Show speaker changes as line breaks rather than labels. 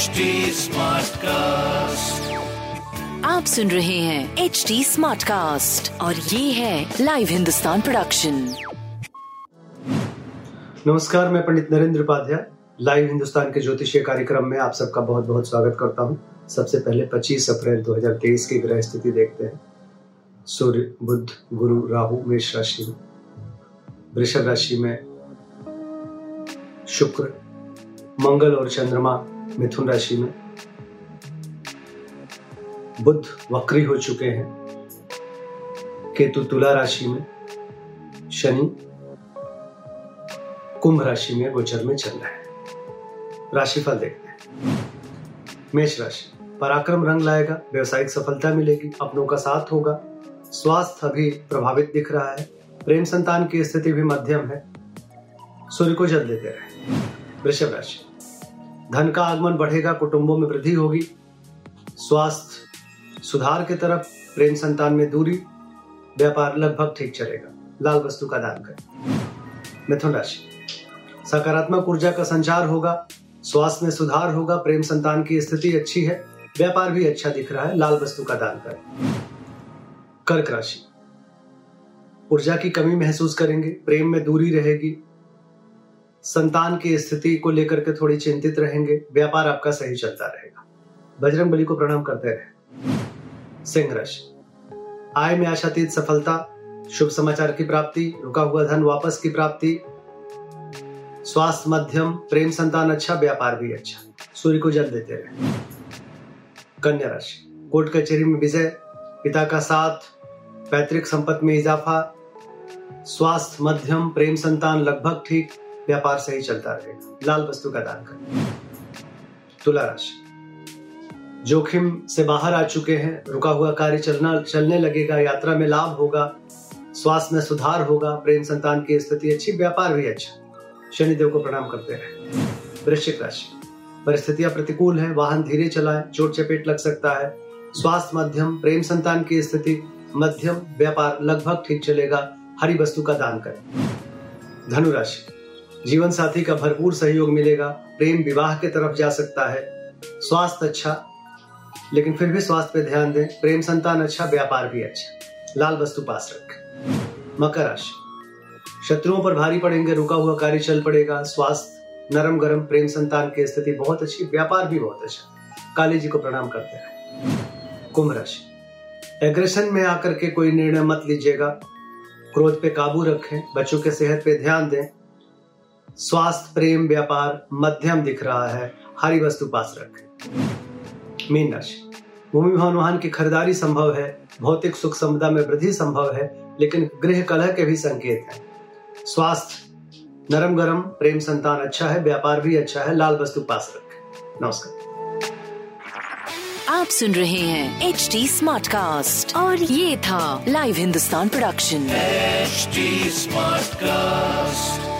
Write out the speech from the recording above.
HD Smartcast.
आप सुन रहे हैं एच डी स्मार्ट कास्ट और ये है लाइव हिंदुस्तान प्रोडक्शन
नमस्कार मैं पंडित नरेंद्र उपाध्याय लाइव हिंदुस्तान के ज्योतिषीय कार्यक्रम में आप सबका बहुत बहुत स्वागत करता हूँ। सबसे पहले 25 अप्रैल 2023 की ग्रह स्थिति देखते हैं। सूर्य बुद्ध गुरु राहु मेष राशि में वृषभ राशि में शुक्र मंगल और चंद्रमा मिथुन राशि में। बुध वक्री हो चुके हैं। केतु तुला राशि में। शनि कुंभ राशि में गोचर में चल रहा है। राशिफल देखते हैं। मेष राशि, पराक्रम रंग लाएगा, व्यवसायिक सफलता मिलेगी, अपनों का साथ होगा। स्वास्थ्य अभी प्रभावित दिख रहा है, प्रेम संतान की स्थिति भी मध्यम है। सूर्य को जल देते रहे। वृषभ राशि धन का आगमन बढ़ेगा, कुटुंबों में वृद्धि होगी, स्वास्थ्य सुधार के तरफ़, प्रेम संतान में दूरी, व्यापार लगभग ठीक चलेगा। लाल वस्तु का दान करें। मिथुन राशि। सकारात्मक ऊर्जा का संचार होगा, स्वास्थ्य में सुधार होगा, प्रेम संतान की स्थिति अच्छी है, व्यापार भी अच्छा दिख रहा है, लाल वस्तु का दान करें। कर्क राशि। ऊर्जा की कमी महसूस करेंगे, प्रेम में दूरी रहेगी संतान की स्थिति को लेकर के थोड़ी चिंतित रहेंगे, व्यापार आपका सही चलता रहेगा। बजरंग बली को प्रणाम करते रहे। सिंह राशि आय में आशातीत सफलता, शुभ समाचार की प्राप्ति, रुका हुआ धन वापस की प्राप्ति, स्वास्थ्य मध्यम, प्रेम संतान अच्छा व्यापार भी अच्छा। सूर्य को जल देते रहे। कन्या राशि कोर्ट कचहरी में विजय, पिता का साथ, पैतृक संपत्ति में इजाफा, स्वास्थ्य मध्यम, प्रेम संतान लगभग ठीक व्यापार सही चलता रहेगा लाल वस्तु का दान करें तुला राशि जोखिम से बाहर आ चुके हैं। रुका हुआ कार्य चलना, चलने लगेगा। यात्रा में लाभ होगा। स्वास्थ्य में सुधार होगा। प्रेम संतान की स्थिति अच्छी, व्यापार भी अच्छा। शनिदेव को प्रणाम करते रहे। वृश्चिक राशि। परिस्थितियाँ प्रतिकूल है। वाहन धीरे चलाएँ। चोट चपेट लग सकता है। स्वास्थ्य मध्यम, प्रेम संतान की स्थिति मध्यम, व्यापार लगभग ठीक चलेगा। हरी वस्तु का दान करें। धनु राशि जीवन साथी का भरपूर सहयोग मिलेगा, प्रेम विवाह के तरफ़ जा सकता है। स्वास्थ्य अच्छा लेकिन फिर भी स्वास्थ्य पे ध्यान दें, प्रेम संतान अच्छा व्यापार भी अच्छा। लाल वस्तु पास रखें। मकर राशि। शत्रुओं पर भारी पड़ेंगे, रुका हुआ कार्य चल पड़ेगा, स्वास्थ्य नरम गरम प्रेम संतान की स्थिति बहुत अच्छी, व्यापार भी बहुत अच्छा। काली जी को प्रणाम करते रहे। कुंभ राशि। एग्रेशन में आकर के कोई निर्णय मत लीजिएगा। क्रोध पे काबू रखें, बच्चों के सेहत पे ध्यान दें स्वास्थ्य प्रेम व्यापार मध्यम दिख रहा है। हरी वस्तु पास रखें। मीन राशि। भूमि भवन वाहन की खरीदारी संभव है। भौतिक सुख संपदा में वृद्धि संभव है लेकिन गृह कलह के भी संकेत हैं। स्वास्थ्य। नरम गरम प्रेम संतान अच्छा है व्यापार भी अच्छा है लाल वस्तु पास रखें। नमस्कार।
आप सुन रहे हैं एच डी स्मार्ट कास्ट और ये था live Hindustan production
HD Smartcast.